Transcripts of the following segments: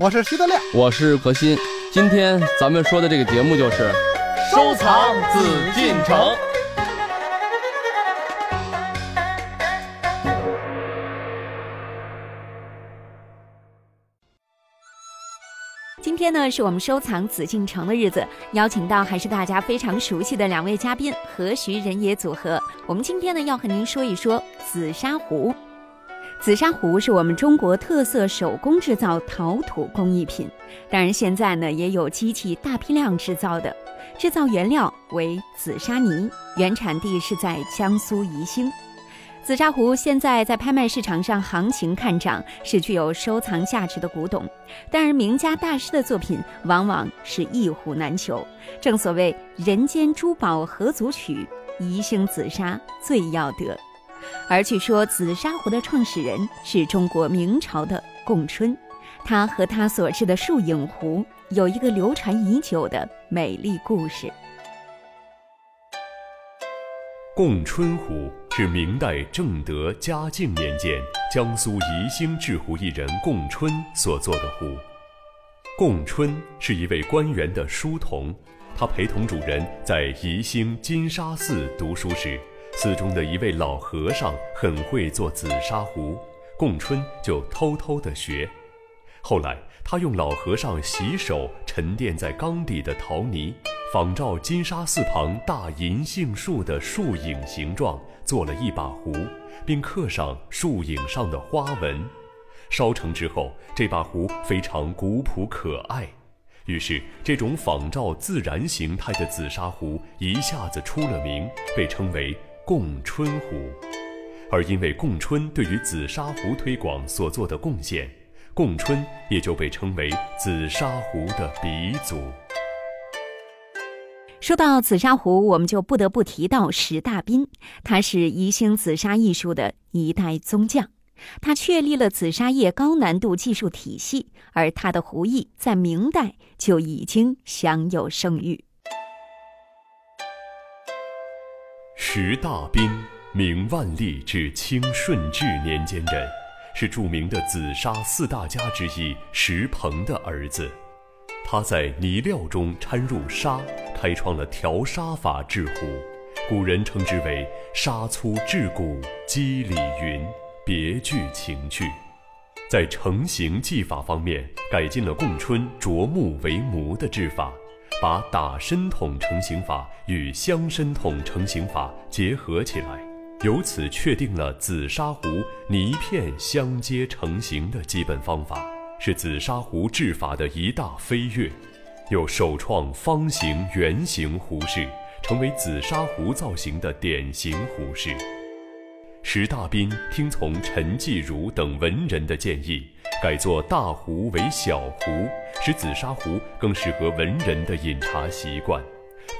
我是徐德亮，我是何鑫。今天咱们说的这个节目就是收藏紫禁城。今天呢，是我们收藏紫禁城的日子，邀请到还是大家非常熟悉的两位嘉宾何徐人也组合。我们今天呢，要和您说一说紫砂壶。紫砂壶是我们中国特色手工制造陶土工艺品，当然现在呢，也有机器大批量制造的，制造原料为紫砂泥，原产地是在江苏宜兴。紫砂壶现在在拍卖市场上行情看涨，是具有收藏价值的古董。但是名家大师的作品往往是一壶难求。正所谓“人间珠宝何足取，宜兴紫砂最要得”。而据说紫砂壶的创始人是中国明朝的贡春，他和他所制的树影壶有一个流传已久的美丽故事。贡春壶。是明代正德嘉靖年间江苏宜兴制壶艺人贡春所做的壶。贡春是一位官员的书童，他陪同主人在宜兴金沙寺读书时，寺中的一位老和尚很会做紫砂壶，贡春就偷偷的学。后来，他用老和尚洗手沉淀在缸底的陶泥，仿照金沙寺旁大银杏树的树影形状。做了一把壶，并刻上树影上的花纹。烧成之后，这把壶非常古朴可爱。于是，这种仿照自然形态的紫砂壶一下子出了名，被称为“贡春壶”。而因为贡春对于紫砂壶推广所做的贡献，贡春也就被称为紫砂壶的鼻祖。说到紫砂壶，我们就不得不提到石大彬，他是宜兴紫砂艺术的一代宗匠，他确立了紫砂业高难度技术体系，而他的壶艺在明代就已经享有盛誉。石大彬，名万历至清顺治年间人，是著名的紫砂四大家之一石鹏的儿子。他在泥料中掺入沙，开创了调沙法制壶，古人称之为“沙粗制骨，肌理匀”，别具情趣。在成型技法方面，改进了贡春琢木为模的制法，把打深筒成型法与镶深筒成型法结合起来，由此确定了紫砂壶泥片相接成型的基本方法。是紫砂壶制法的一大飞跃，又首创方形、圆形壶式，成为紫砂壶造型的典型壶式。石大彬听从陈继儒等文人的建议，改做大壶为小壶，使紫砂壶更适合文人的饮茶习惯，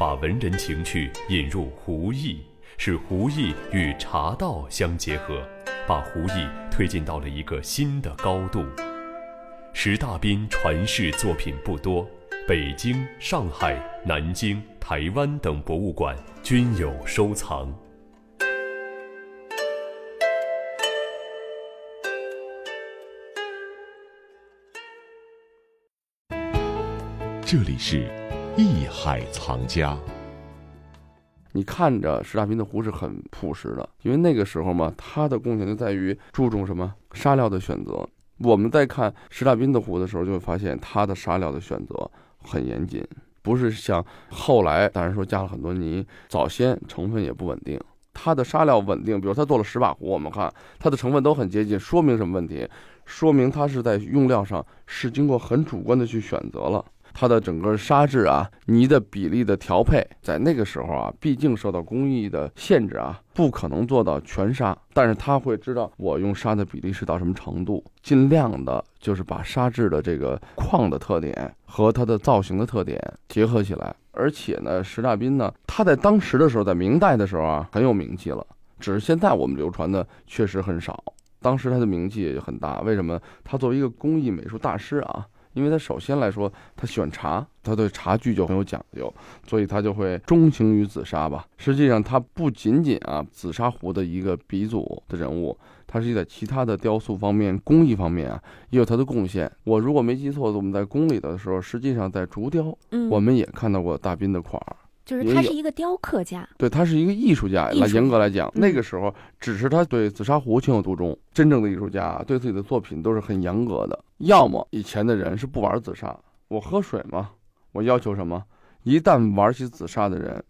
把文人情趣引入壶艺，使壶艺与茶道相结合，把壶艺推进到了一个新的高度。石大彬传世作品不多，北京、上海、南京、台湾等博物馆均有收藏。这里是艺海藏家。你看着石大彬的壶是很朴实的，因为那个时候嘛，他的贡献就在于注重什么沙料的选择。我们在看石大彬的壶的时候，就会发现他的沙料的选择很严谨，不是像后来当然说加了很多泥，早先成分也不稳定。他的沙料稳定，比如他做了十把壶，我们看它的成分都很接近，说明什么问题？说明他是在用料上是经过很主观的去选择了。它的整个砂质啊，泥的比例的调配，在那个时候啊，毕竟受到工艺的限制啊，不可能做到全砂。但是他会知道我用砂的比例是到什么程度，尽量的就是把砂质的这个矿的特点和它的造型的特点结合起来。而且呢，石大彬呢，他在当时的时候，在明代的时候啊，很有名气了。只是现在我们流传的确实很少。当时他的名气也很大。为什么？他作为一个工艺美术大师啊。因为他首先来说，他喜欢茶，他对茶具就很有讲究，所以他就会钟情于紫砂吧。实际上，他不仅仅啊紫砂壶的一个鼻祖的人物，它实际在其他的雕塑方面、工艺方面啊，也有他的贡献。我如果没记错，我们在宫里的时候，实际上在竹雕，嗯，我们也看到过大斌的款儿。就是他是一个雕刻家，对，他是一个艺术家。来严格来讲，嗯那个时候只是他对紫砂壶情有独钟。真正的艺术家啊对自己的作品都是很严格的。要么以前的人是不玩紫砂，我喝水嘛，我要求什么？一旦玩起紫砂的人，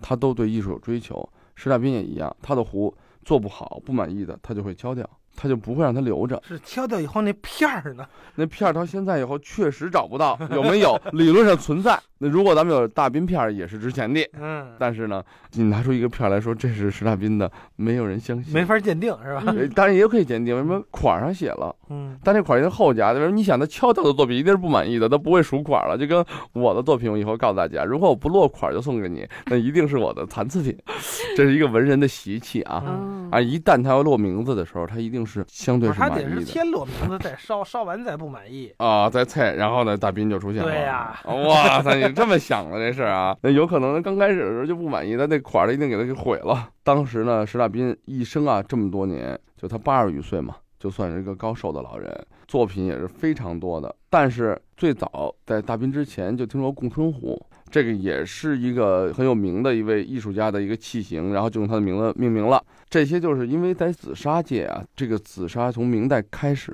他都对艺术有追求。石大斌也一样，他的壶做不好、不满意的，他就会敲掉，他就不会让他留着。是敲掉以后那片儿呢？那片儿到现在以后确实找不到，有没有？理论上存在。那如果咱们有大斌片儿，也是值钱的。嗯，但是呢，你拿出一个片儿来说这是石大斌的，没有人相信。没法鉴定是吧？呃，当然也可以鉴定，为什么款儿上写了？嗯，但这款儿一定是后加的。为什么？你想他敲掉的作品一定是不满意的，他不会数款儿了。就跟我的作品，我以后告诉大家，如果我不落款儿就送给你，那一定是我的残次品。这是一个文人的习气啊！嗯啊，一旦他要落名字的时候，他一定是相对是满意的。他得是先落名字再烧，烧完再不满意。啊，再菜，然后呢，大斌就出现了。对呀哇塞，你这么想的这事儿啊？那有可能刚开始的时候就不满意，他那款儿一定给他给毁了。当时呢，石大斌一生啊这么多年，就他八十余岁嘛，就算是一个高寿的老人，作品也是非常多的。但是最早在大斌之前就听说共春壶，这个也是一个很有名的一位艺术家的一个器型，然后就用他的名字命名了。这些就是因为在紫砂界啊，这个紫砂从明代开始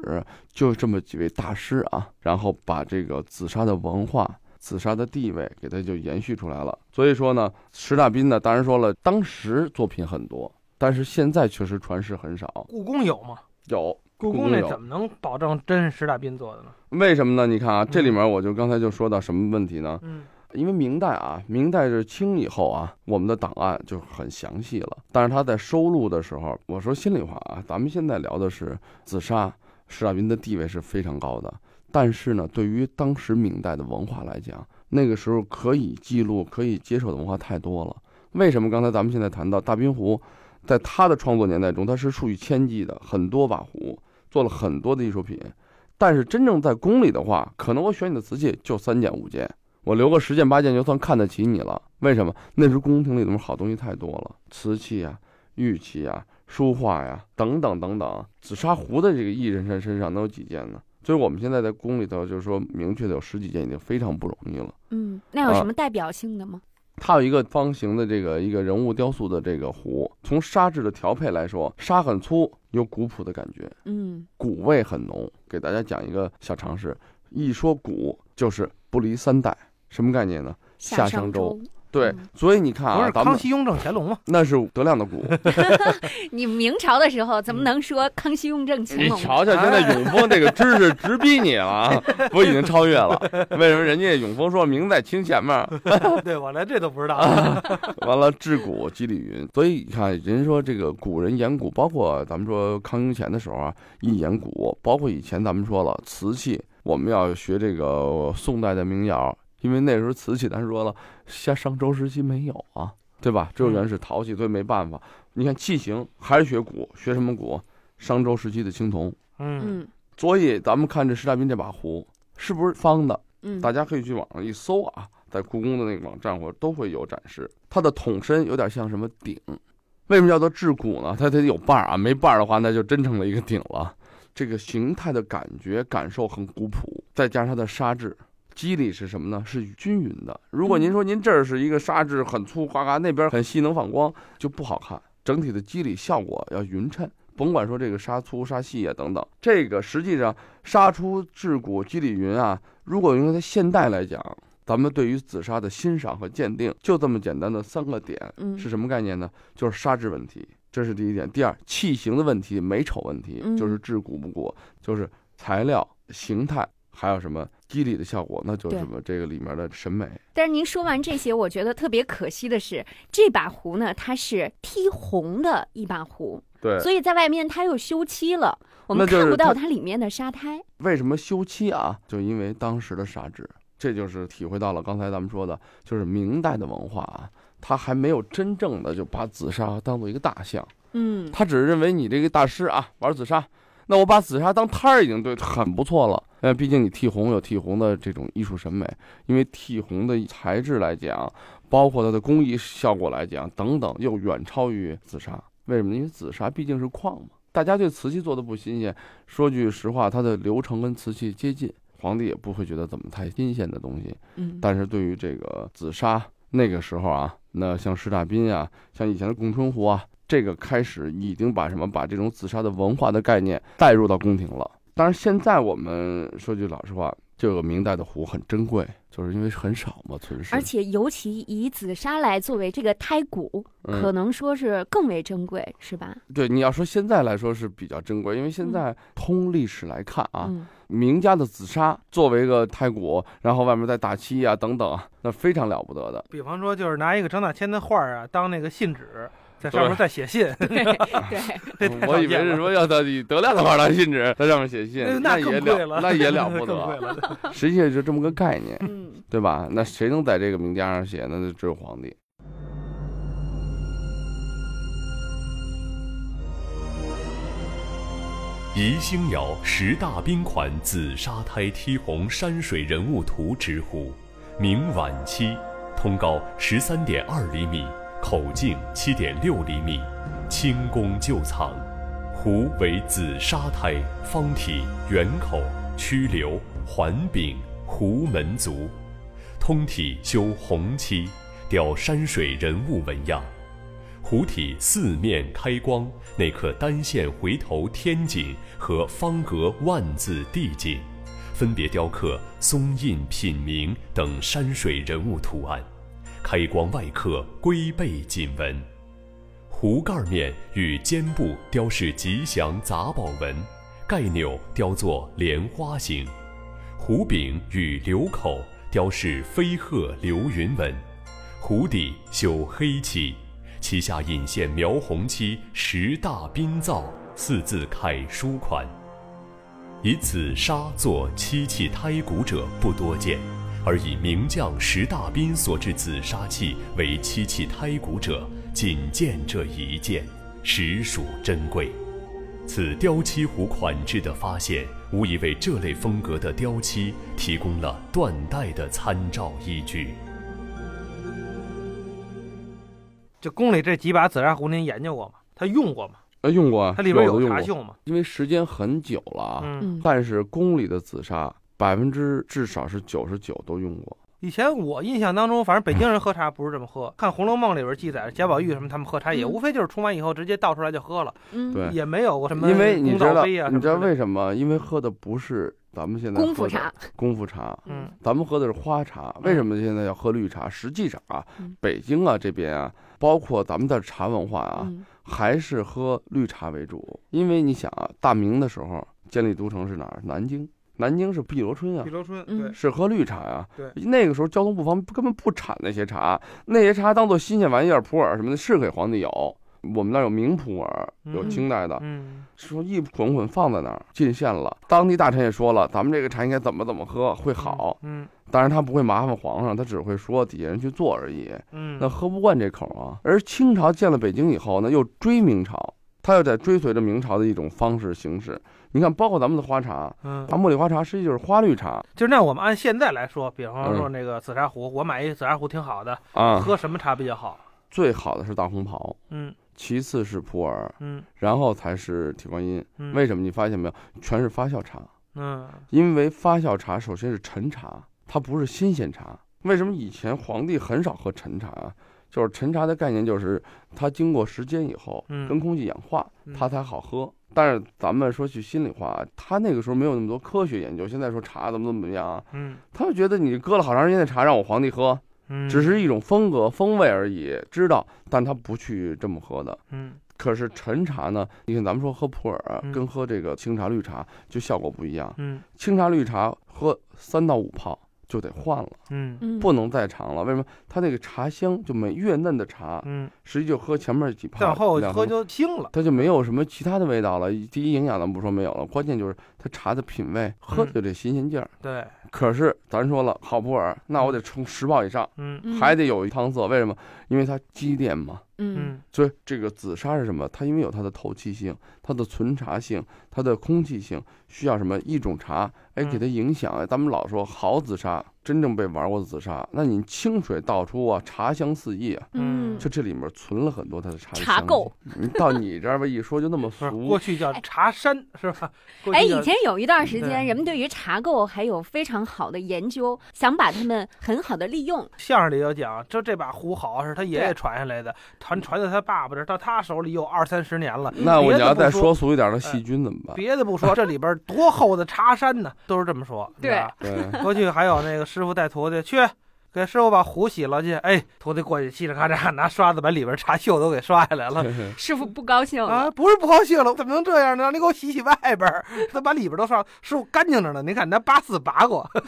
就这么几位大师啊，然后把这个紫砂的文化、紫砂的地位给它就延续出来了。所以说呢，石大斌呢，当然说了，当时作品很多，但是现在确实传世很少。故宫有吗？有故宫那怎么能保证真是石大斌做的呢？为什么呢？你看啊，这里面我就刚才就说到什么问题呢？嗯因为明代啊，明代是清以后啊，我们的档案就很详细了。但是他在收录的时候，我说心里话啊，咱们现在聊的是紫砂，石大斌的地位是非常高的。但是呢，对于当时明代的文化来讲，那个时候可以记录、可以接受的文化太多了。为什么刚才咱们现在谈到大滨壶，在他的创作年代中，它是数以千计的很多把壶，做了很多的艺术品。但是真正在宫里的话，可能我选你的瓷器就三件五件，我留个十件八件就算看得起你了。为什么？那时宫廷里头好东西太多了，瓷器啊、玉器啊、书画呀、等等等等。紫砂壶的这个艺人身身上能有几件呢？所以我们现在在宫里头，就是说明确的有十几件已经非常不容易了。嗯，那有啊什么代表性的吗？它有一个方形的这个一个人物雕塑的这个壶，从砂质的调配来说，砂很粗，有古朴的感觉，嗯古味很浓。给大家讲一个小常识，一说古就是不离三代，什么概念呢？夏商商周。对嗯，所以你看不是，啊咱们康熙、雍正、乾隆吗？那是德亮的古。你明朝的时候怎么能说康熙、雍正、乾隆？你瞧瞧，现在永丰这个知识直逼你了啊，不已经超越了？为什么人家永丰说明在清前面？对我连这都不知道。完了，治古积礼云，所以你看，人说这个古人言古，包括咱们说康雍乾的时候啊，一言古，包括以前咱们说了瓷器，我们要学这个宋代的民谣，因为那时候瓷器咱说了，像商周时期没有啊，对吧？只有原始陶器，所以没办法。你看器型还是学古，学什么古？商周时期的青铜。嗯，嗯所以咱们看这石大斌这把壶是不是方的？嗯，大家可以去网上一搜啊，在故宫的那个网站或者都会有展示。它的筒身有点像什么鼎，为什么叫做制骨呢？它得有把儿啊，没把儿的话那就真成了一个鼎了。这个形态的感觉感受很古朴，再加上它的砂质。肌理是什么呢？是均匀的。如果您说您这儿是一个砂质很粗呱呱，那边很细能反光，就不好看。整体的肌理效果要匀称，甭管说这个砂粗砂细啊等等，这个实际上砂出质骨肌理匀啊，如果用在现代来讲，咱们对于紫砂的欣赏和鉴定，就这么简单的三个点，嗯是什么概念呢？就是砂质问题，这是第一点。第二，器型的问题，美丑问题，嗯就是质古不古，就是材料、形态，还有什么肌理的效果，那就是对什么这个里面的审美。但是您说完这些，我觉得特别可惜的是，这把壶呢，它是剔红的一把壶，对，所以在外面它又修漆了，我们看不到它它里面的沙胎。为什么修漆啊？就因为当时的砂质，这就是体会到了刚才咱们说的，就是明代的文化啊，它还没有真正的就把紫砂当做一个大项，嗯他只是认为你这个大师啊玩紫砂，那我把紫砂当摊儿已经对很不错了。那，毕竟你剔红有剔红的这种艺术审美，因为剔红的材质来讲，包括它的工艺效果来讲等等，又远超于紫砂。为什么呢？因为紫砂毕竟是矿嘛。大家对瓷器做的不新鲜。说句实话，它的流程跟瓷器接近，皇帝也不会觉得怎么太新鲜的东西。嗯，但是对于这个紫砂，那个时候啊，那像石大彬啊，像以前的供春壶啊，这个开始已经把什么把这种紫砂的文化的概念带入到宫廷了。当然，现在我们说句老实话，这个明代的壶很珍贵，就是因为很少嘛，存世。而且尤其以紫砂来作为这个胎骨，嗯可能说是更为珍贵，是吧？对你要说现在来说是比较珍贵，因为现在通历史来看啊，嗯，名家的紫砂作为一个胎骨，然后外面再打漆啊等等啊，那非常了不得的。比方说，就是拿一个张大千的画儿啊当那个信纸，在上面再写信，对对，我以为是说要到以德亮的画当信纸，在上面写信，那也贵了，那也了 不得。实际上就这么个概念，嗯，对吧？那谁能在这个名家上写？那就只有皇帝。宜兴窑十大兵款紫砂胎剔红山水人物图直壶，明晚期，通高十三点二厘米，口径七点六厘米，清宫旧藏。壶为紫砂胎，方体，圆口，曲流，环柄，壶门足，通体修红漆，雕山水人物纹样。壶体四面开光，内刻单线回头天锦和方格万字地锦，分别雕刻松印、品茗等山水人物图案。开光外刻龟背锦纹。壶盖面与肩部雕饰吉祥杂宝纹，盖钮雕作莲花形。壶柄与流口雕饰飞鹤流云纹，壶底绣黑漆。其下引线描红漆“十大宾造”四字楷书款。以紫砂做漆器胎骨者不多见，而以名将石大彬所制紫砂器为漆器胎骨者，仅见这一件，实属珍贵。此雕漆壶款制的发现，无疑为这类风格的雕漆提供了断代的参照依据。这宫里这几把紫砂壶，您研究过吗？他用过吗？呃，用过啊，它里边有茶锈吗？因为时间很久了啊。嗯，嗯，但是宫里的紫砂百分之至少是九十九都用过。以前我印象当中，反正北京人喝茶不是这么喝。看《红楼梦》里边记载，贾宝玉什么他们喝茶也嗯无非就是冲完以后直接倒出来就喝了，嗯，对也没有过什么因为你知道，你知道为什么？因为喝的不是咱们现在的功夫茶，功夫茶，嗯咱们喝的是花茶。为什么现在要喝绿茶？实际上啊嗯，北京啊这边啊，包括咱们的茶文化啊，嗯还是喝绿茶为主。因为你想啊，大明的时候建立都城是哪儿？南京。南京是碧螺春啊碧，螺春，嗯对，是喝绿茶呀、对那个时候交通不方便，根本不产那些茶，那些茶当做新鲜玩意儿，普洱什么的是给皇帝有。我们那儿有明普洱，有嗯清代的，嗯说一捆捆放在那儿进献了。当地大臣也说了，咱们这个茶应该怎么怎么喝会好。嗯当然他不会麻烦皇上，他只会说底下人去做而已。嗯，那喝不惯这口啊。而清朝建了北京以后呢，又追明朝，他又在追随着明朝的一种方式形式。你看，包括咱们的花茶，嗯，啊，茉莉花茶实际就是花绿茶就是那我们按现在来说，比方说嗯那个紫砂壶，我买一紫砂壶挺好的，啊。喝什么茶比较好？最好的是大红袍，嗯其次是普洱，嗯然后才是铁观音。嗯，为什么？你发现没有？全是发酵茶。嗯因为发酵茶首先是陈茶，它不是新鲜茶。为什么以前皇帝很少喝陈茶啊？就是陈茶的概念就是它经过时间以后嗯跟空气氧化，嗯它才好喝。但是咱们说句心里话，他那个时候没有那么多科学研究。现在说茶怎么怎么样啊，嗯他就觉得你搁了好长时间的茶让我皇帝喝，嗯，只是一种风格风味而已，知道，但他不去这么喝的。嗯可是陈茶呢？你看咱们说喝普洱嗯跟喝这个清茶绿茶就效果不一样。嗯清茶绿茶喝三到五泡就得换了，嗯嗯，不能再长了。为什么？它那个茶香就没越嫩的茶，嗯，实际就喝前面几泡，再往后喝就腥了。它就没有什么其他的味道了。第一营养咱不说没有了，关键就是它茶的品味，喝嗯就这新鲜劲儿。对，可是咱说了，好普洱，那我得冲十泡以上，嗯嗯还得有一汤色。为什么？因为它积淀嘛。嗯嗯所以这个紫砂是什么？它因为有它的透气性、它的存茶性、它的空气性，需要什么一种茶，哎，嗯给它影响。哎，咱们老说好紫砂，真正被玩过的紫砂，那你清水倒出啊，茶香四溢啊，嗯，就这里面存了很多它的茶的香茶垢。你到你这儿吧，一说就那么俗过，去叫茶山是吧？哎，以前有一段时间，人们对于茶垢还有非常好的研究，想把它们很好的利用。相声里有讲，就这把壶好是他爷爷传下来的，传传到他爸爸这儿，到他手里有二三十年了。那我别你要再说说俗一点的细菌怎么办？别的不说，这里边多厚的茶山呢，都是这么说。对吧对，过去还有那个师傅带徒弟去给师傅把壶洗了去，哎，徒弟过去嘁哩咔嚓拿刷子把里边茶锈都给刷下来了。师傅不高兴了，啊，不是不高兴了，怎么能这样呢？你给我洗洗外边儿，他把里边都刷，师傅干净着呢。你看那八四拔过，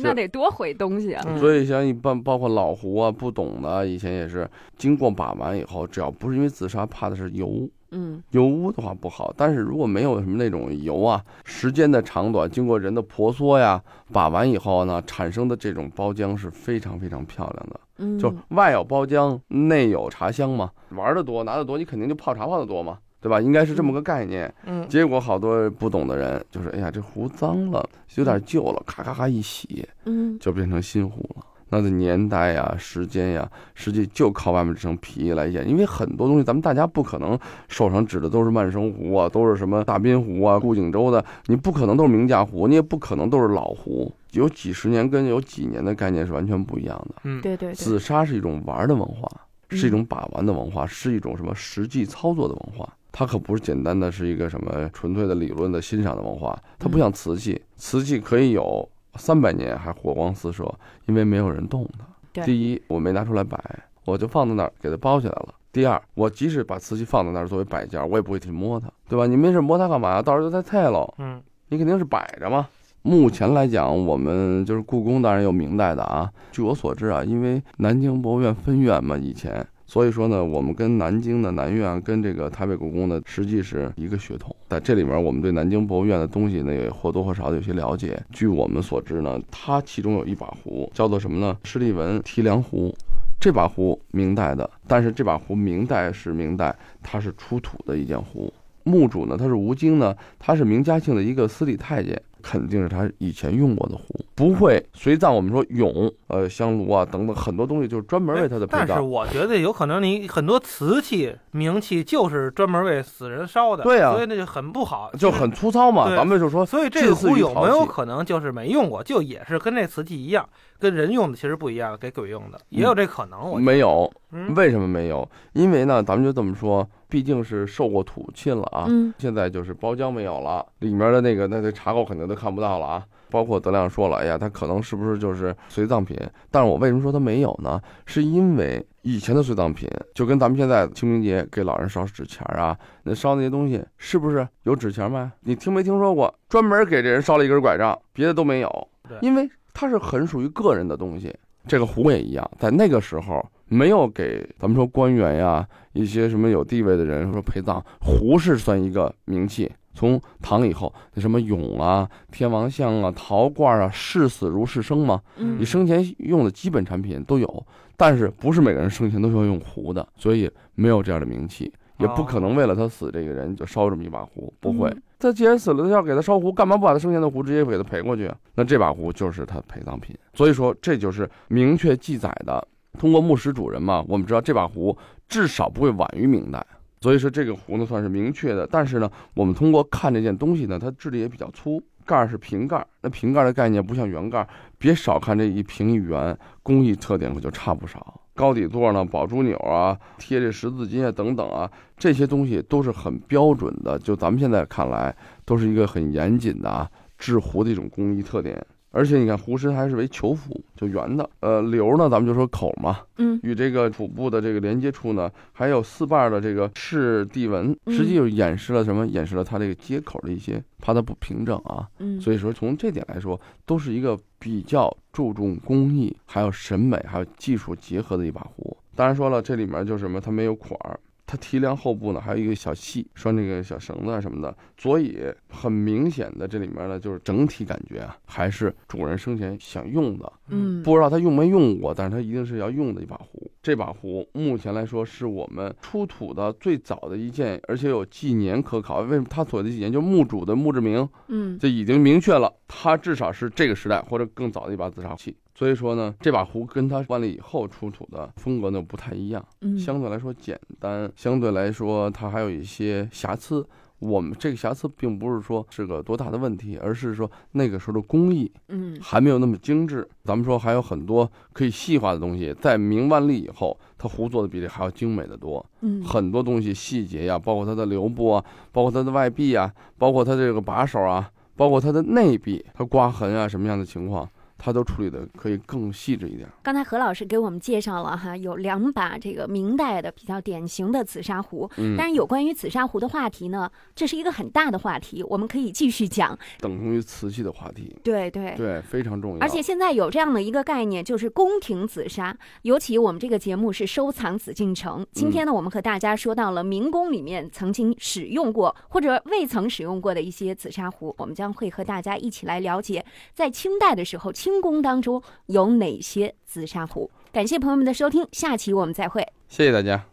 那得多毁东西啊！嗯所以像一般包括老壶啊，不懂的以前也是经过把玩以后，只要不是因为紫砂，怕的是油。嗯油污的话不好，但是如果没有什么那种油啊，时间的长短，经过人的婆娑呀，把完以后呢，产生的这种包浆是非常非常漂亮的。嗯，就外有包浆，内有茶香嘛。玩的多，拿的多，你肯定就泡茶泡的多嘛，对吧？应该是这么个概念。嗯，结果好多不懂的人就是，哎呀，这壶脏了，有点旧了，咔咔咔一洗，嗯就变成新壶了。那的年代呀、时间呀，实际就靠外面这层皮来演，因为很多东西咱们大家不可能手上指的都是万生壶啊，都是什么大滨壶啊、顾景舟的，你不可能都是名家壶，你也不可能都是老壶，有几十年跟有几年的概念是完全不一样的。嗯，对对对，紫砂是一种玩的文化，嗯是一种把玩的文化，是一种什么实际操作的文化。它可不是简单的是一个什么纯粹的理论的欣赏的文化，它不像瓷器，瓷器可以有三百年还火光四射，因为没有人动它。第一，我没拿出来摆，我就放在那儿给它包起来了。第二，我即使把瓷器放在那儿作为摆件，我也不会去摸它，对吧？你没事摸它干嘛呀？到时候就再菜喽。嗯，你肯定是摆着嘛。目前来讲，我们就是故宫，当然有明代的啊。据我所知啊，因为南京博物院分院嘛，以前，所以说呢，我们跟南京的南院跟这个台北故宫呢实际是一个血统。在这里面，我们对南京博物院的东西呢，也或多或少有些了解。据我们所知呢，它其中有一把壶叫做什么呢？施利文提梁壶。这把壶明代的，但是这把壶明代是明代，它是出土的一件壶。墓主呢，他是吴京呢，他是明嘉庆的一个司礼太监，肯定是他以前用过的壶，不会随葬。我们说俑、呃香炉啊等等很多东西，就是专门为他的陪但是。我觉得有可能你很多瓷器、名器就是专门为死人烧的，对啊所以那就很不好，就很粗糙嘛，咱们就说，所以这壶有没有可能就是没用过，就也是跟那瓷器一样，跟人用的其实不一样，给鬼用的，也有这可能。我没有，嗯为什么没有？因为呢，咱们就这么说，毕竟是受过土沁了啊。嗯现在就是包浆没有了，里面的那个那那茶垢肯定都看不到了啊。包括德亮说了，哎呀，它可能是不是就是随葬品？但是我为什么说它没有呢？是因为以前的随葬品就跟咱们现在清明节给老人烧纸钱儿啊，那烧那些东西是不是有纸钱卖？你听没听说过专门给这人烧了一根拐杖，别的都没有？因为它是很属于个人的东西。这个壶也一样，在那个时候没有给咱们说官员呀，一些什么有地位的人说陪葬，壶是算一个名器。从唐以后，那什么俑啊、天王像啊、陶罐啊，视死如视生嘛。嗯你生前用的基本产品都有，但是不是每个人生前都需要用壶的，所以没有这样的名器，也不可能为了他死这个人就烧这么一把壶，不会嗯。他既然死了，他要给他烧壶，干嘛不把他生前的壶直接给他赔过去啊？那这把壶就是他陪葬品，所以说这就是明确记载的。通过墓室主人嘛，我们知道这把壶至少不会晚于明代，所以说这个壶呢算是明确的。但是呢，我们通过看这件东西呢，它质地也比较粗，盖儿是瓶盖儿。那瓶盖儿的概念不像圆盖儿，别少看这一瓶一圆，工艺特点可就差不少。高底座呢，宝珠钮啊，贴这十字金啊等等啊，这些东西都是很标准的。就咱们现在看来，都是一个很严谨的啊制壶的一种工艺特点。而且你看壶身还是为球腹，就圆的。呃，流呢，咱们就说口嘛，嗯与这个腹部的这个连接处呢，还有四瓣的这个赤地纹，嗯实际就演示了什么？演示了它这个接口的一些，怕它不平整啊。嗯，所以说，从这点来说，都是一个比较注重工艺、还有审美、还有技术结合的一把壶。当然说了，这里面就是什么，它没有款儿，它提梁后部呢还有一个小细拴这个小绳子啊什么的，所以很明显的这里面呢，就是整体感觉啊，还是主人生前想用的。嗯不知道他用没用过，但是他一定是要用的一把壶。这把壶目前来说是我们出土的最早的一件，而且有纪年可考。为什么它所谓的纪年，就墓主的墓志铭，嗯这已经明确了，它至少是这个时代或者更早的一把紫砂器。所以说呢，这把壶跟它万历以后出土的风格呢不太一样，嗯，相对来说简单，相对来说它还有一些瑕疵。我们这个瑕疵并不是说是个多大的问题，而是说那个时候的工艺嗯还没有那么精致。咱们说还有很多可以细化的东西，在明万历以后，它壶做的比这还要精美的多。嗯很多东西细节呀，包括它的流布啊，包括它的外壁啊，包括它这个把手啊，包括它的内壁，它刮痕啊什么样的情况，它都处理的可以更细致一点。刚才何老师给我们介绍了哈，有两把这个明代的比较典型的紫砂壶。嗯但，是有关于紫砂壶的话题呢，这是一个很大的话题，我们可以继续讲。等同于瓷器的话题，对对。对，非常重要。而且现在有这样的一个概念，就是宫廷紫砂。尤其我们这个节目是收藏紫禁城，今天呢，我们和大家说到了明宫里面曾经使用过或者未曾使用过的一些紫砂壶，我们将会和大家一起来了解，在清代的时候，清宫当中有哪些紫砂壶。感谢朋友们的收听，下期我们再会。谢谢大家。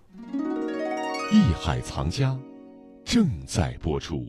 艺海藏家正在播出。